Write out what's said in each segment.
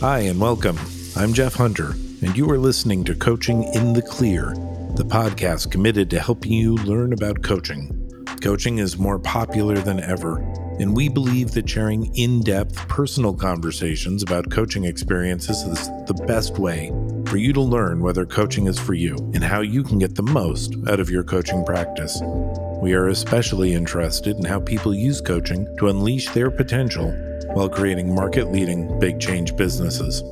Hi, and welcome. I'm Jeff Hunter, and you are listening to Coaching in the Clear, the podcast committed to helping you learn about coaching. Coaching is more popular than ever, and we believe that sharing in depth personal conversations about coaching experiences is the best way for you to learn whether coaching is for you and how you can get the most out of your coaching practice. We are especially interested in how people use coaching to unleash their potential while creating market leading big change businesses.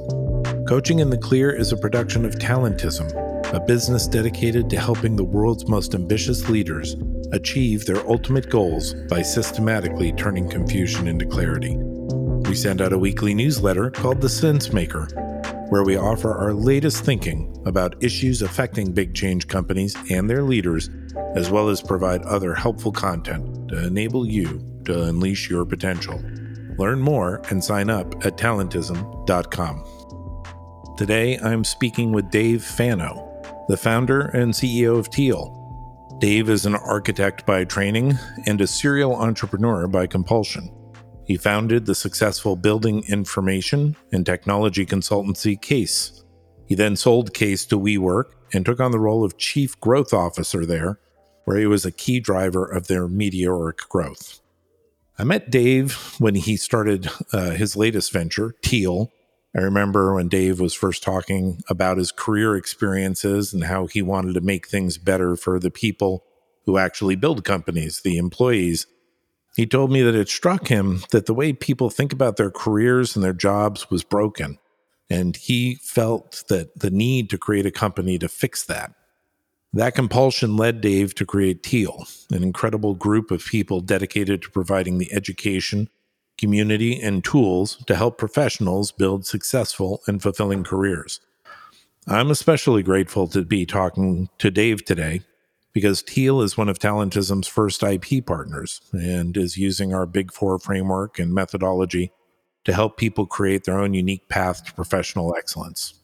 Coaching in the Clear is a production of Talentism, a business dedicated to helping the world's most ambitious leaders achieve their ultimate goals by systematically turning confusion into clarity. We send out a weekly newsletter called The Sense Maker, where we offer our latest thinking about issues affecting big change companies and their leaders, as well as provide other helpful content to enable you to unleash your potential. Learn more and sign up at talentism.com. Today, I'm speaking with Dave Fano, the founder and CEO of Teal. Dave is an architect by training and a serial entrepreneur by compulsion. He founded the successful building information and technology consultancy Case. He then sold Case to WeWork and took on the role of chief growth officer there, where he was a key driver of their meteoric growth. I met Dave when he started uh, his latest venture, Teal. I remember when Dave was first talking about his career experiences and how he wanted to make things better for the people who actually build companies, the employees. He told me that it struck him that the way people think about their careers and their jobs was broken. And he felt that the need to create a company to fix that. That compulsion led Dave to create Teal, an incredible group of people dedicated to providing the education, community, and tools to help professionals build successful and fulfilling careers. I'm especially grateful to be talking to Dave today because Teal is one of Talentism's first IP partners and is using our Big Four framework and methodology to help people create their own unique path to professional excellence.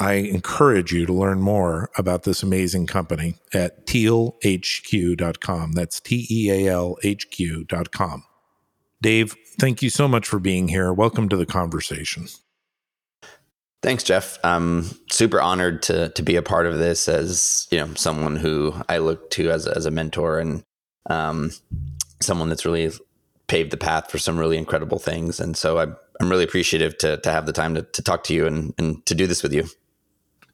I encourage you to learn more about this amazing company at tealhq.com. That's T E A L H Q.com. Dave, thank you so much for being here. Welcome to the conversation. Thanks, Jeff. I'm super honored to to be a part of this as you know someone who I look to as as a mentor and um, someone that's really paved the path for some really incredible things. And so I'm I'm really appreciative to to have the time to to talk to you and and to do this with you.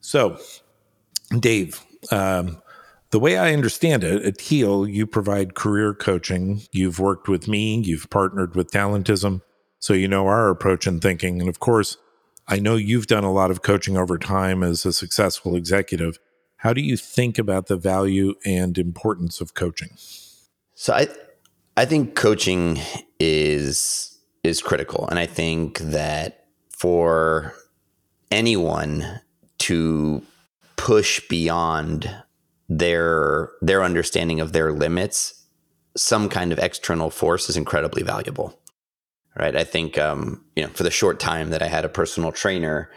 So, Dave, um, the way I understand it, at Teal, you provide career coaching. You've worked with me, you've partnered with Talentism, so you know our approach and thinking. And of course, I know you've done a lot of coaching over time as a successful executive. How do you think about the value and importance of coaching? So I I think coaching is is critical and I think that for anyone to push beyond their their understanding of their limits, some kind of external force is incredibly valuable. Right? I think um, you know, for the short time that I had a personal trainer,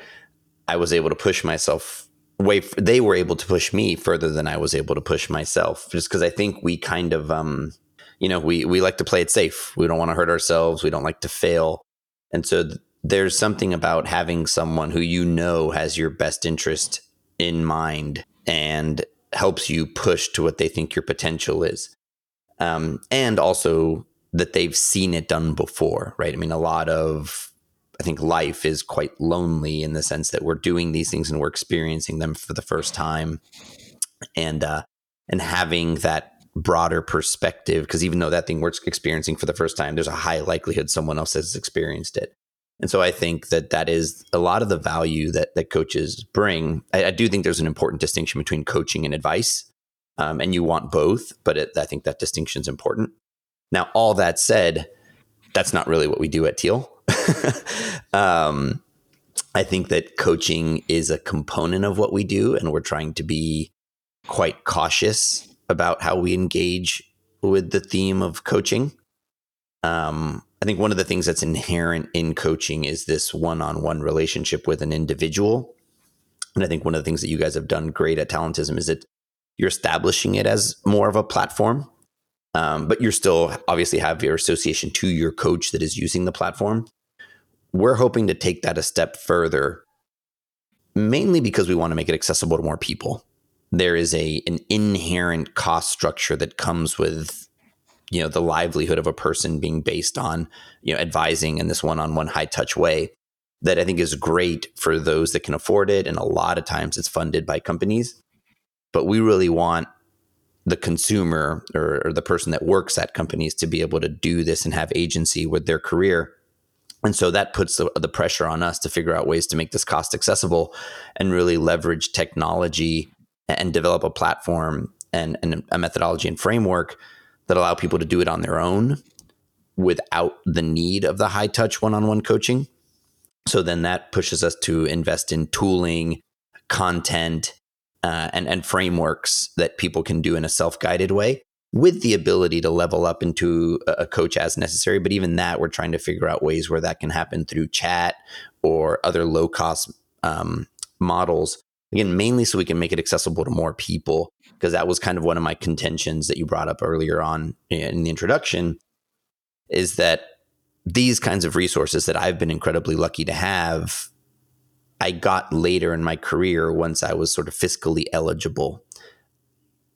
I was able to push myself way they were able to push me further than I was able to push myself just because I think we kind of um, you know, we we like to play it safe. We don't want to hurt ourselves, we don't like to fail. And so th- there's something about having someone who you know has your best interest in mind and helps you push to what they think your potential is. Um, and also that they've seen it done before, right? I mean, a lot of, I think life is quite lonely in the sense that we're doing these things and we're experiencing them for the first time. And, uh, and having that broader perspective, because even though that thing we're experiencing for the first time, there's a high likelihood someone else has experienced it. And so I think that that is a lot of the value that that coaches bring. I, I do think there's an important distinction between coaching and advice, um, and you want both, but it, I think that distinction is important. Now, all that said, that's not really what we do at Teal. um, I think that coaching is a component of what we do, and we're trying to be quite cautious about how we engage with the theme of coaching. Um, I think one of the things that's inherent in coaching is this one on one relationship with an individual. And I think one of the things that you guys have done great at Talentism is that you're establishing it as more of a platform. um, but you're still obviously have your association to your coach that is using the platform. We're hoping to take that a step further, mainly because we want to make it accessible to more people. There is a an inherent cost structure that comes with you know the livelihood of a person being based on you know advising in this one-on-one high touch way that I think is great for those that can afford it and a lot of times it's funded by companies but we really want the consumer or, or, the person that works at companies to be able to do this and have agency with their career. And so that puts the, the, pressure on us to figure out ways to make this cost accessible and really leverage technology and develop a platform and, and a methodology and framework that allow people to do it on their own without the need of the high touch one on one coaching. So then that pushes us to invest in tooling, content, uh, and and frameworks that people can do in a self guided way with the ability to level up into a coach as necessary. But even that, we're trying to figure out ways where that can happen through chat or other low cost um, models. Again, mainly so we can make it accessible to more people, because that was kind of one of my contentions that you brought up earlier on in the introduction is that these kinds of resources that I've been incredibly lucky to have I got later in my career once I was sort of fiscally eligible.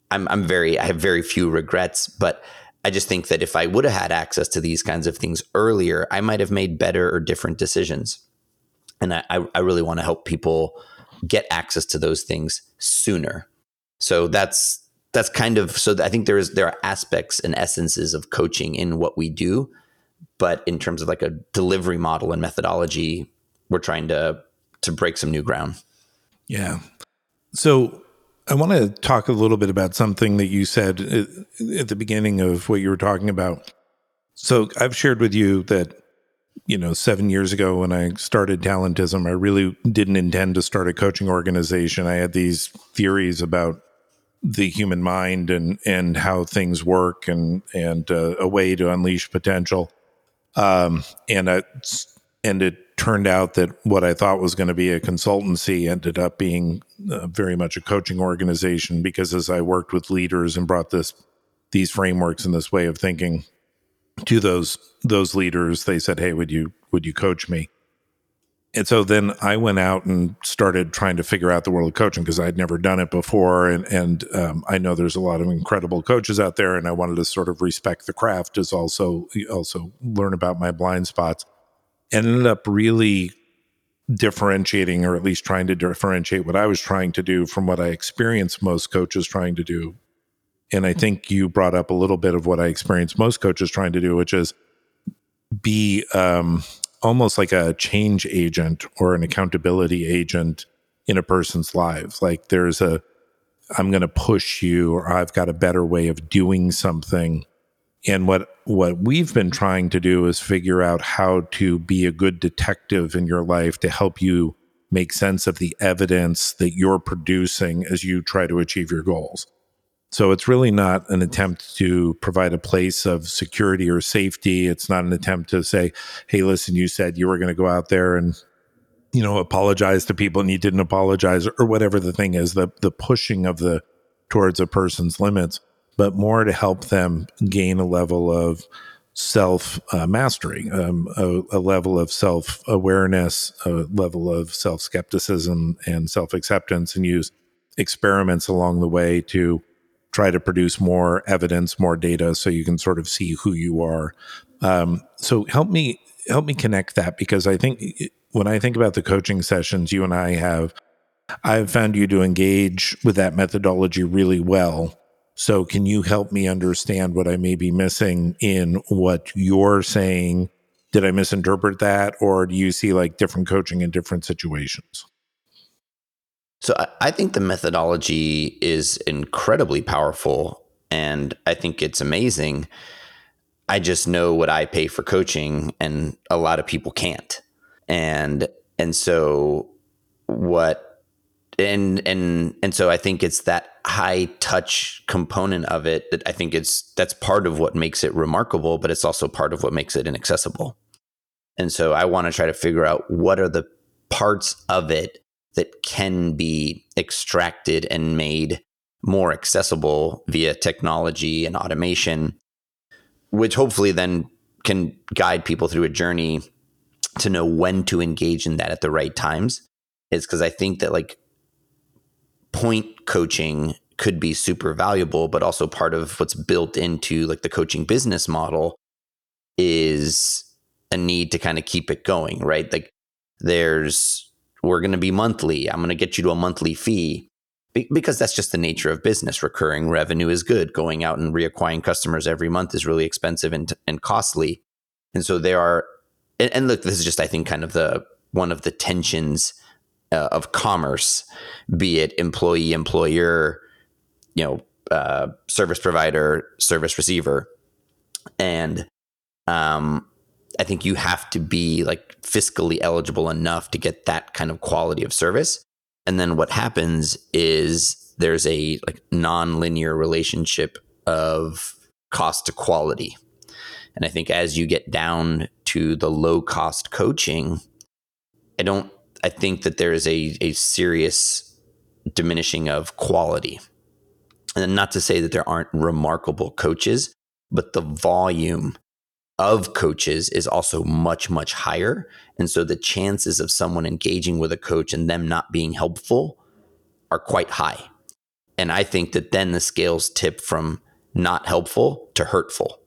I'm, I'm very, I have very few regrets, but I just think that if I would have had access to these kinds of things earlier, I might have made better or different decisions. And I, I really want to help people get access to those things sooner. So that's that's kind of so I think there is there are aspects and essences of coaching in what we do, but in terms of like a delivery model and methodology, we're trying to to break some new ground. Yeah. So I want to talk a little bit about something that you said at the beginning of what you were talking about. So I've shared with you that, you know, seven years ago when I started Talentism, I really didn't intend to start a coaching organization. I had these theories about the human mind and and how things work and and uh, a way to unleash potential. Um, and I and it turned out that what I thought was going to be a consultancy ended up being uh, very much a coaching organization because as I worked with leaders and brought this these frameworks and this way of thinking to those those leaders, they said, "Hey, would you would you coach me?" And so then I went out and started trying to figure out the world of coaching because I'd never done it before, and and um, I know there's a lot of incredible coaches out there, and I wanted to sort of respect the craft as also also learn about my blind spots and ended up really differentiating or at least trying to differentiate what I was trying to do from what I experienced most coaches trying to do. And I think you brought up a little bit of what I experienced most coaches trying to do, which is be um, almost like a change agent or an accountability agent in a person's lives. Like there's a, I'm going to push you, or I've got a better way of doing something and what what we've been trying to do is figure out how to be a good detective in your life to help you make sense of the evidence that you're producing as you try to achieve your goals. So it's really not an attempt to provide a place of security or safety. It's not an attempt to say, "Hey, listen, you said you were going to go out there and you know apologize to people and you didn't apologize or whatever the thing is the the pushing of the towards a person's limits but more to help them gain a level of self uh, mastery, um, a, a, level of self awareness, a level of self skepticism and self acceptance, and use experiments along the way to try to produce more evidence, more data, so you can sort of see who you are. Um, so help me help me connect that because I think when I think about the coaching sessions you and I have, I've found you to engage with that methodology really well so, can you help me understand what I may be missing in what you're saying? Did I misinterpret that? Or do you see like different coaching in different situations? So, I think the methodology is incredibly powerful and I think it's amazing. I just know what I pay for coaching, and a lot of people can't. And and so what and and and so I think it's that high touch component of it that I think it's that's part of what makes it remarkable, but it's also part of what makes it inaccessible. And so I want to try to figure out what are the parts of it that can be extracted and made more accessible via technology and automation which hopefully then can guide people through a journey to know when to engage in that at the right times is because I think that like point coaching could be super valuable, but also part of what's built into like the coaching business model is a need to kind of keep it going, right? Like there's, we're going to be monthly. I'm going to get you to a monthly fee because that's just the nature of business. Recurring revenue is good. Going out and reacquiring customers every month is really expensive and, and costly. And so there are, and, and look, this is just, I think, kind of the one of the tensions uh, of commerce, be it employee, employer, you know, uh, service provider, service receiver. And um, I think you have to be like fiscally eligible enough to get that kind of quality of service. And then what happens is there's a like non-linear relationship of cost to quality. And I think as you get down to the low cost coaching, I don't I think that there is a a serious diminishing of quality. And not to say that there aren't remarkable coaches, but the volume of coaches is also much, much higher. And so the chances of someone engaging with a coach and them not being helpful are quite high. And I think that then the scales tip from not helpful to hurtful.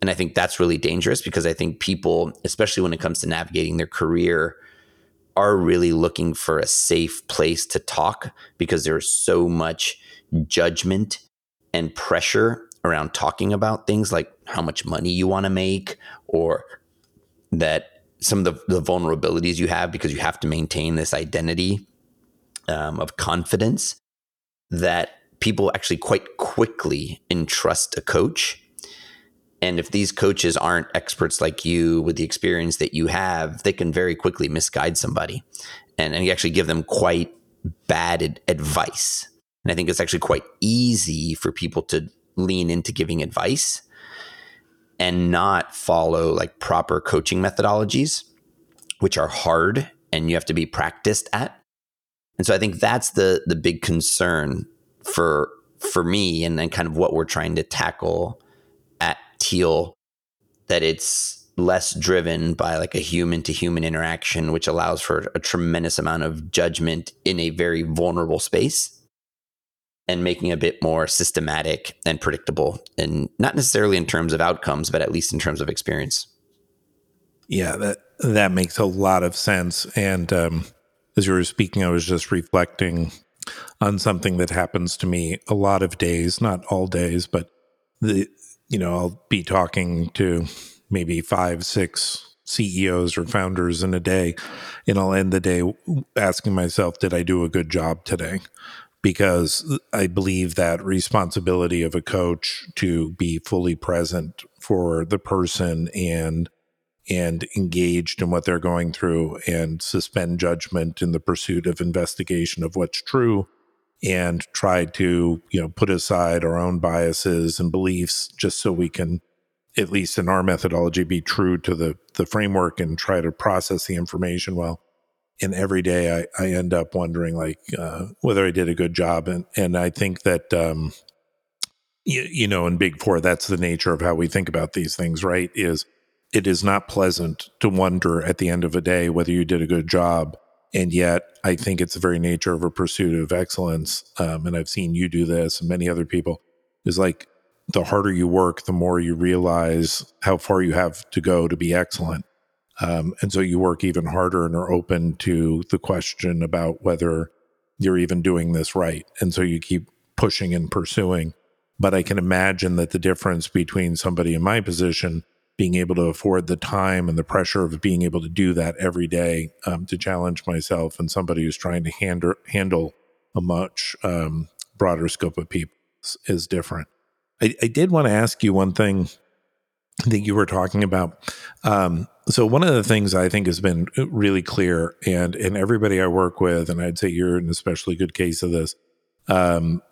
And I think that's really dangerous because I think people, especially when it comes to navigating their career, are really looking for a safe place to talk because there's so much judgment and pressure around talking about things like how much money you want to make or that some of the, the, vulnerabilities you have because you have to maintain this identity um, of confidence that people actually quite quickly entrust a coach. And if these coaches aren't experts like you with the experience that you have they can very quickly misguide somebody and, and actually give them quite bad advice. And i think it's actually quite easy for people to lean into giving advice and not follow like proper coaching methodologies, which are hard and you have to be practiced at. And so I think that's the the big concern for for me and then kind of what we're trying to tackle at Teal that it's less driven by like a human to human interaction, which allows for a tremendous amount of judgment in a very vulnerable space and making a bit more systematic and predictable and not necessarily in terms of outcomes but at least in terms of experience yeah that that makes a lot of sense and um, as you were speaking i was just reflecting on something that happens to me a lot of days not all days but the you know i'll be talking to maybe five six CEOs or founders in a day, and I'll end the day asking myself, did I do a good job today? Because I believe that responsibility of a coach to be fully present for the person and and engaged in what they're going through and suspend judgment in the pursuit of investigation of what's true and try to you know put aside our own biases and beliefs just so we can at least in our methodology be true to the the framework and try to process the information well and every day I, I end up wondering like uh, whether I did a good job. And and I think that um, you, you know in Big Four that's the nature of how we think about these things. Right? Is it is not pleasant to wonder at the end of a day whether you did a good job. And yet, I think it's the very nature of a pursuit of excellence. Um, and I've seen you do this and many other people is like the harder you work, the more you realize how far you have to go to be excellent. Um, and so you work even harder and are open to the question about whether you're even doing this right. And so you keep pushing and pursuing. But I can imagine that the difference between somebody in my position being able to afford the time and the pressure of being able to do that every day um, to challenge myself and somebody who's trying to handle, handle a much um, broader scope of people is, different. I, I, did want to ask you one thing that you were talking about. Um, so one of the things I think has been really clear, and and everybody I work with, and I'd say you're an especially good case of this. Um,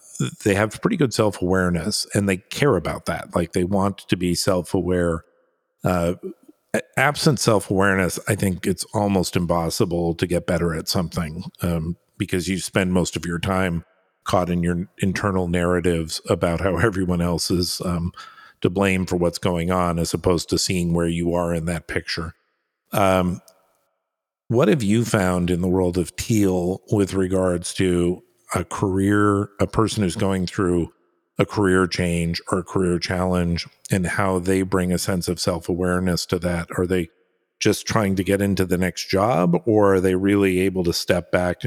they have pretty good self awareness, and they care about that. Like they want to be self aware. Uh, absent self awareness, I think it's almost impossible to get better at something um, because you spend most of your time caught in your internal narratives about how everyone else is um, to blame for what's going on as opposed to seeing where you are in that picture. Um, what have you found in the world of teal with regards to a career, a person who's going through a career change or a career challenge, and how they bring a sense of self awareness to that? Are they just trying to get into the next job, or are they really able to step back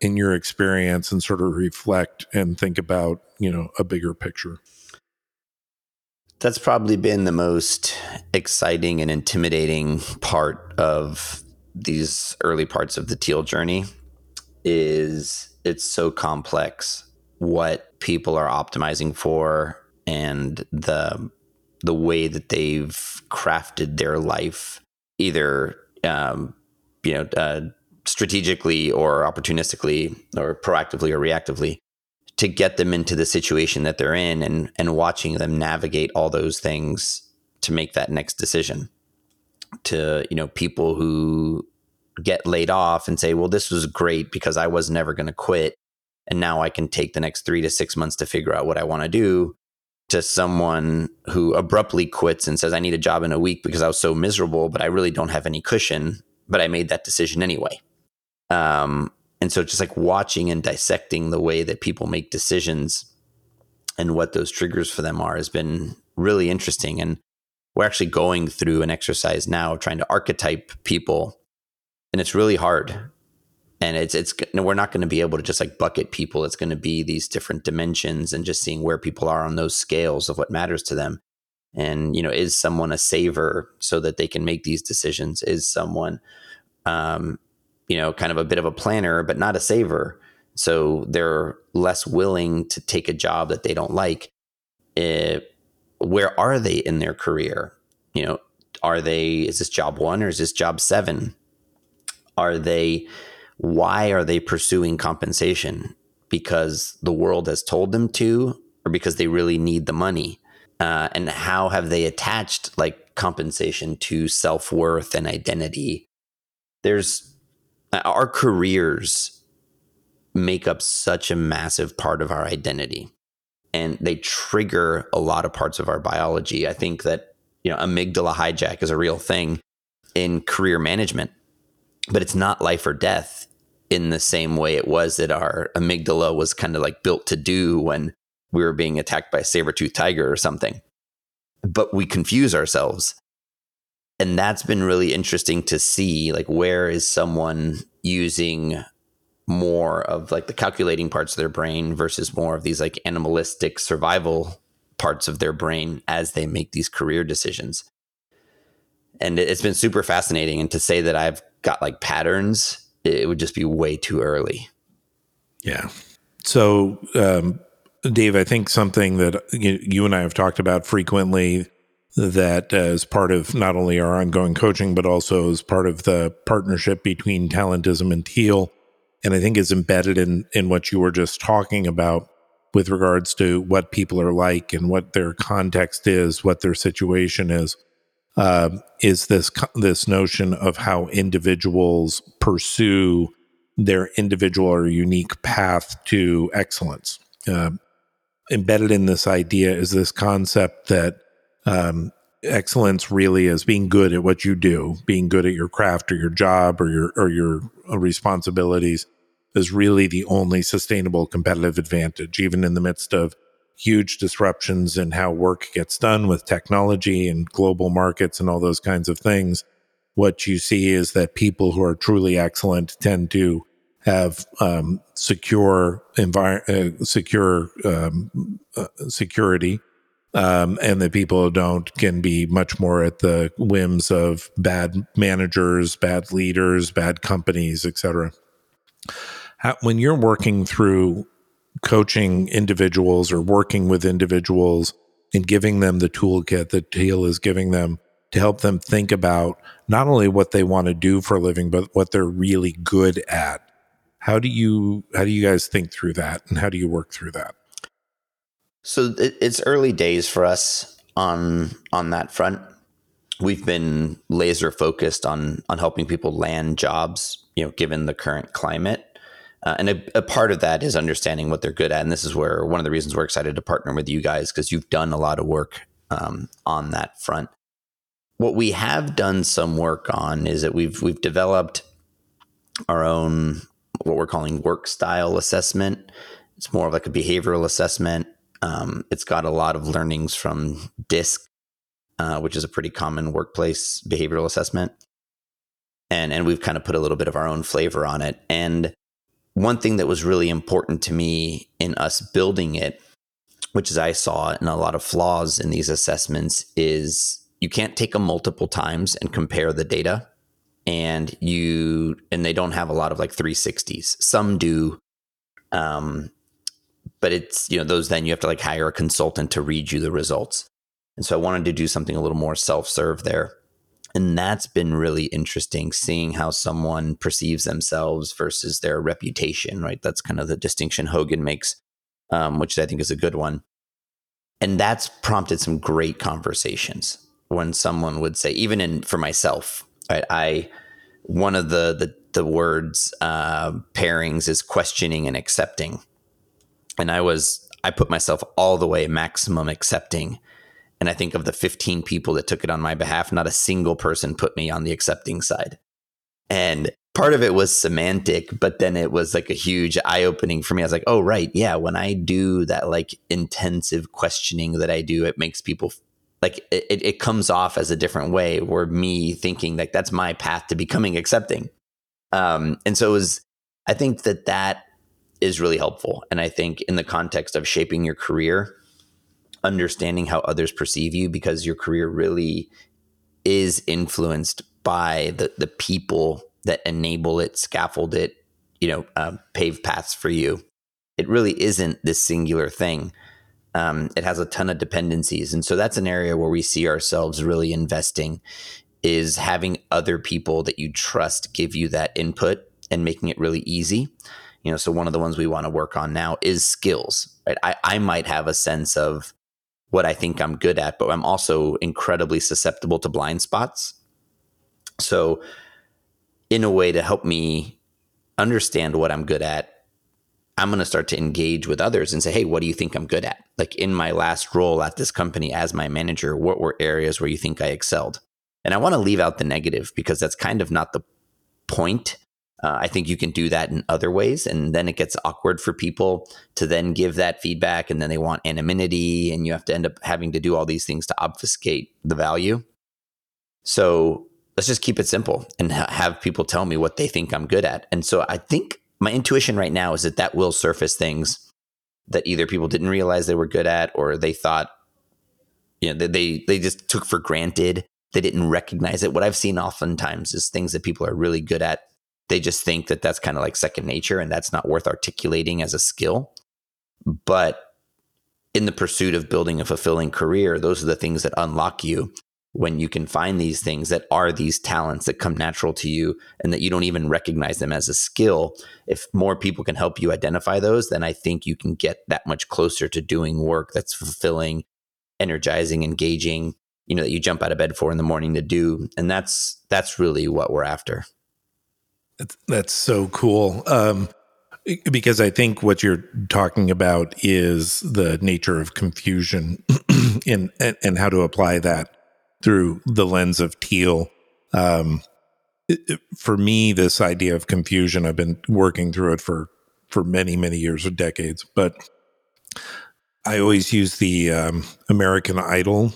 in your experience and sort of reflect and think about, you know, a bigger picture? That's probably been the most exciting and intimidating part of these early parts of the teal journey is it's so complex what people are optimizing for and the the way that they've crafted their life either um, you know uh, strategically or opportunistically or proactively or reactively to get them into the situation that they're in and and watching them navigate all those things to make that next decision. To you know people who get laid off and say well this was great because I was never going to quit and now I can take the next 3 to 6 months to figure out what I want to do to someone who abruptly quits and says I need a job in a week because I was so miserable but I really don't have any cushion but I made that decision anyway. Um, and so just like watching and dissecting the way that people make decisions and what those triggers for them are has been really interesting. And we're actually going through an exercise now trying to archetype people. And it's really hard. And it's it's we're not going to be able to just like bucket people. It's going to be these different dimensions and just seeing where people are on those scales of what matters to them. And you know, is someone a saver so that they can make these decisions? Is someone um, you know, kind of a bit of a planner, but not a saver. So they're less willing to take a job that they don't like. It, eh, where are they in their career? You know, are they, is this job one or is this job seven? Are they, why are they pursuing compensation? Because the world has told them to, or because they really need the money? Uh, and how have they attached like compensation to self worth and identity? There's Uh, our careers make up such a massive part of our identity and they trigger a lot of parts of our biology. I think that, you know, amygdala hijack is a real thing in career management, but it's not life or death in the same way it was that our amygdala was kind of like built to do when we were being attacked by a saber-toothed tiger or something. But we confuse ourselves and that's been really interesting to see like where is someone using more of like the calculating parts of their brain versus more of these like animalistic survival parts of their brain as they make these career decisions. And it's been super fascinating. And to say that i've got like patterns it would just be way too early. Yeah. So um, dave i think something that you, you and i have talked about frequently that as part of not only our ongoing coaching, but also as part of the partnership between Talentism and Teal. And I think is embedded in, in what you were just talking about with regards to what people are like and what their context is, what their situation is, uh, is this this notion of how individuals pursue their individual or unique path to excellence. Uh, embedded in this idea is this concept that um, excellence really is being good at what you do, being good at your craft or your job or your or your uh, responsibilities is really the only sustainable competitive advantage, even in the midst of huge disruptions in how work gets done with technology and global markets and all those kinds of things. What you see is that people who are truly excellent tend to have um, secure envir- uh, secure um, uh, security um, and the people don't can be much more at the whims of bad managers, bad leaders, bad companies, etc. When you're working through coaching individuals or working with individuals and giving them the toolkit that Teal is giving them to help them think about not only what they want to do for a living, but what they're really good at. How do you how do you guys think through that, and how do you work through that? So it's early days for us on on that front. We've been laser focused on on helping people land jobs, you know, given the current climate. Uh, and a, a, part of that is understanding what they're good at. And this is where one of the reasons we're excited to partner with you guys because you've done a lot of work um, on that front. What we have done some work on is that we've we've developed our own what we're calling work style assessment. It's more of like a behavioral assessment. Um, it's got a lot of learnings from DISC, uh, which is a pretty common workplace behavioral assessment, and and we've kind of put a little bit of our own flavor on it. And one thing that was really important to me in us building it, which is I saw in a lot of flaws in these assessments, is you can't take them multiple times and compare the data. And you and they don't have a lot of like 360s some do um but it's you know those then you have to like hire a consultant to read you the results. And so i wanted to do something a little more self-serve there. And that's been really interesting seeing how someone perceives themselves versus their reputation right? That's kind of the distinction hogan makes um, which i think is a good one. And that's prompted some great conversations. When someone would say even in for myself Right? I one of the the, the words uh, pairings is questioning and accepting, and I was I put myself all the way maximum accepting, and I think of the 15 people that took it on my behalf, not a single person put me on the accepting side, and part of it was semantic, but then it was like a huge eye opening for me. I was like, oh right, yeah, when I do that like intensive questioning that I do, it makes people like it, it comes off as a different way where me thinking like that's my path to becoming accepting. Um, and so it was i think that that is really helpful. And i think in the context of shaping your career understanding how others perceive you because your career really is influenced by the the people that enable it scaffold it you know uh, pave paths for you. It really isn't this singular thing. Um, it has a ton of dependencies, and so that's an area where we see ourselves really investing is having other people that you trust give you that input and making it really easy. You know, so one of the ones we want to work on now is skills. Right, I, I might have a sense of what I think I'm good at, but I'm also incredibly susceptible to blind spots. So, in a way to help me understand what I'm good at I'm going to start to engage with others and say, hey, what do you think I'm good at? Like in my last role at this company as my manager, what were areas where you think I excelled? And I want to leave out the negative because that's kind of not the point. Uh, I think you can do that in other ways. And then it gets awkward for people to then give that feedback. And then they want anonymity. And you have to end up having to do all these things to obfuscate the value. So let's just keep it simple and ha- have people tell me what they think I'm good at. And so I think my intuition right now is that that will surface things that either people didn't realize they were good at or they thought you know they they just took for granted they didn't recognize it what i've seen oftentimes is things that people are really good at they just think that that's kind of like second nature and that's not worth articulating as a skill. But in the pursuit of building a fulfilling career those are the things that unlock you when you can find these things that are these talents that come natural to you and that you don't even recognize them as a skill. If more people can help you identify those then i think you can get that much closer to doing work that's fulfilling energizing engaging you know that you jump out of bed for in the morning to do. And that's that's really what we're after that's, so cool um because I think what you're talking about is the nature of confusion and, and how to apply that through the lens of Teal. Um, for me, this idea of confusion, I've been working through it for for many, many years or decades. But I always use the um, American Idol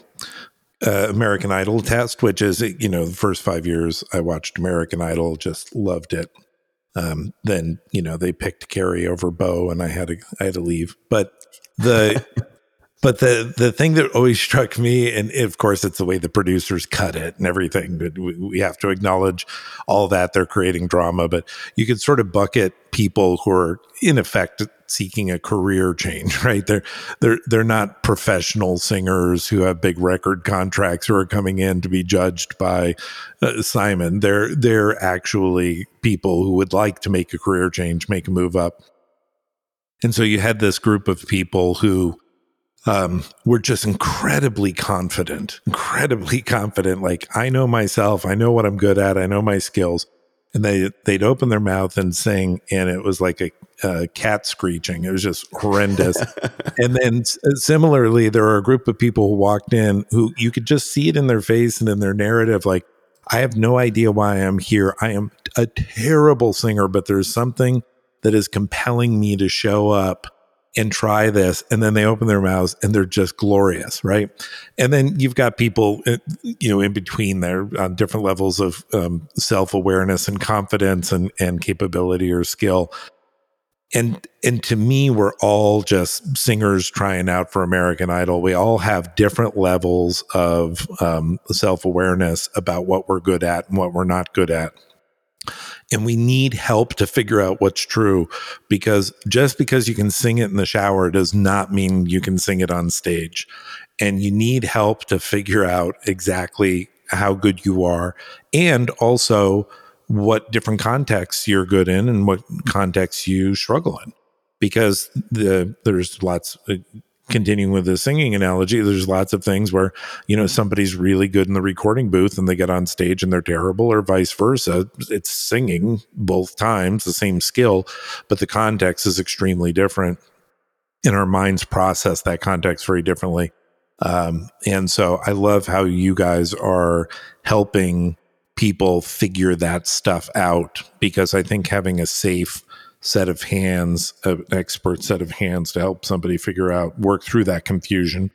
uh, American Idol test, which is you know the first five years I watched American Idol, just loved it. Um, then you know they picked Carrie over Bo, and I had to I had to leave. But the but the the thing that always struck me, and of course, it's the way the producers cut it and everything. But we, we have to acknowledge all that they're creating drama. But you could sort of bucket people who are in effect seeking a career change, right? They're they're they're not professional singers who have big record contracts who are coming in to be judged by uh, Simon. They're they're actually people who would like to make a career change, make a move up. And so you had this group of people who um, were just incredibly confident, incredibly confident. Like, I know myself, I know what I'm good at, I know my skills. And they they'd open their mouth and sing, and it was like a uh, cat screeching. It was just horrendous. and then similarly, there are a group of people who walked in who you could just see it in their face and in their narrative, like, I have no idea why I'm here. I am a terrible singer, but there's something that is compelling me to show up and try this and then they open their mouths and they're just glorious right? And then you've got people uh, you know in between there on different levels of um, self-awareness and confidence and, and capability or skill. And and to me we're all just singers trying out for american idol. We all have different levels of um, self-awareness about what we're good at and what we're not good at and we need help to figure out what's true because just because you can sing it in the shower does not mean you can sing it on stage. And you need help to figure out exactly how good you are and also what different contexts you're good in and what contexts you struggle in because the there's lots uh, continuing with the singing analogy, there's lots of things where, you know, somebody's really good in the recording booth and they get on stage and they're terrible, or vice versa. It's singing both times, the same skill, but the context is extremely different. And our minds process that context very differently. Um, and so I love how you guys are helping people figure that stuff out because I think having a safe, set of hands, an expert set of hands to help somebody figure out, work through that confusion,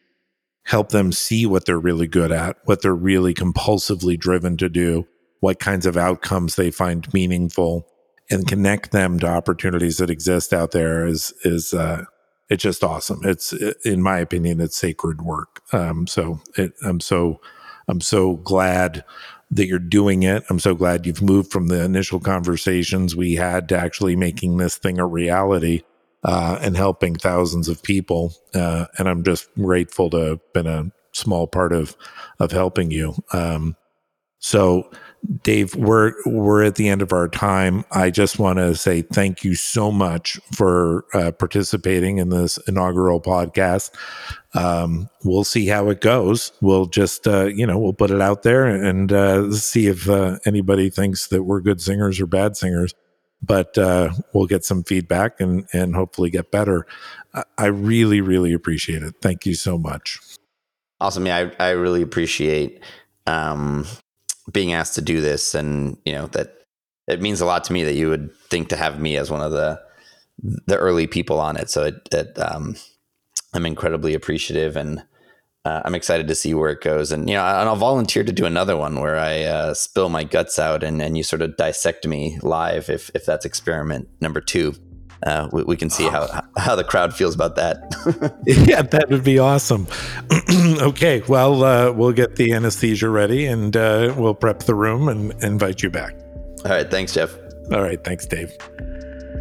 help them see what they're really good at, what they're really compulsively driven to do, what kinds of outcomes they find meaningful, and connect them to opportunities that exist out there is is uh, it's just awesome. It's in my opinion, it's sacred work. Um, so it, I'm so I'm so glad that you're doing it. I'm so glad you've moved from the initial conversations we had to actually making this thing a reality uh, and helping thousands of people. Uh, and I'm just grateful to have been a small part of of helping you. Um, so Dave, we're we're at the end of our time. I just want to say thank you so much for uh, participating in this inaugural podcast. Um, we'll see how it goes. We'll just uh, you know we'll put it out there and uh, see if uh, anybody thinks that we're good singers or bad singers. But uh, we'll get some feedback and and hopefully get better. I really really appreciate it. Thank you so much. Awesome. Yeah, I, I really appreciate um, being asked to do this and you know that it means a lot to me that you would think to have me as one of the the early people on it. So it, it um, i'm incredibly appreciative and uh, i'm excited to see where it goes. And you know and i'll volunteer to do another one where i uh, spill my guts out and, and you sort of dissect me live if if that's experiment number two uh, we, we, can see how how the crowd feels about that. yeah, that would be awesome. okay, well, uh, we'll get the anesthesia ready and uh, we'll prep the room and invite you back. All right, thanks, Jeff. All right, thanks, Dave.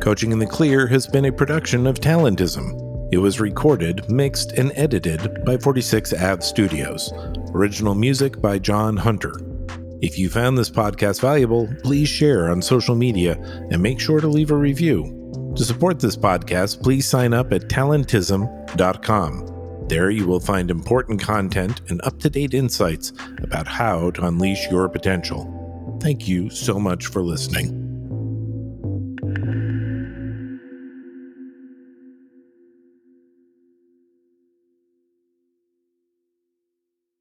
Coaching in the Clear has been a production of Talentism. It was recorded, mixed, and edited by 46 Ave Studios. Original music by John Hunter. If you found this podcast valuable, please share on social media and make sure to leave a review. To support this podcast, please sign up at talentism.com. There you will find important content and up to date insights about how to unleash your potential. Thank you so much for listening.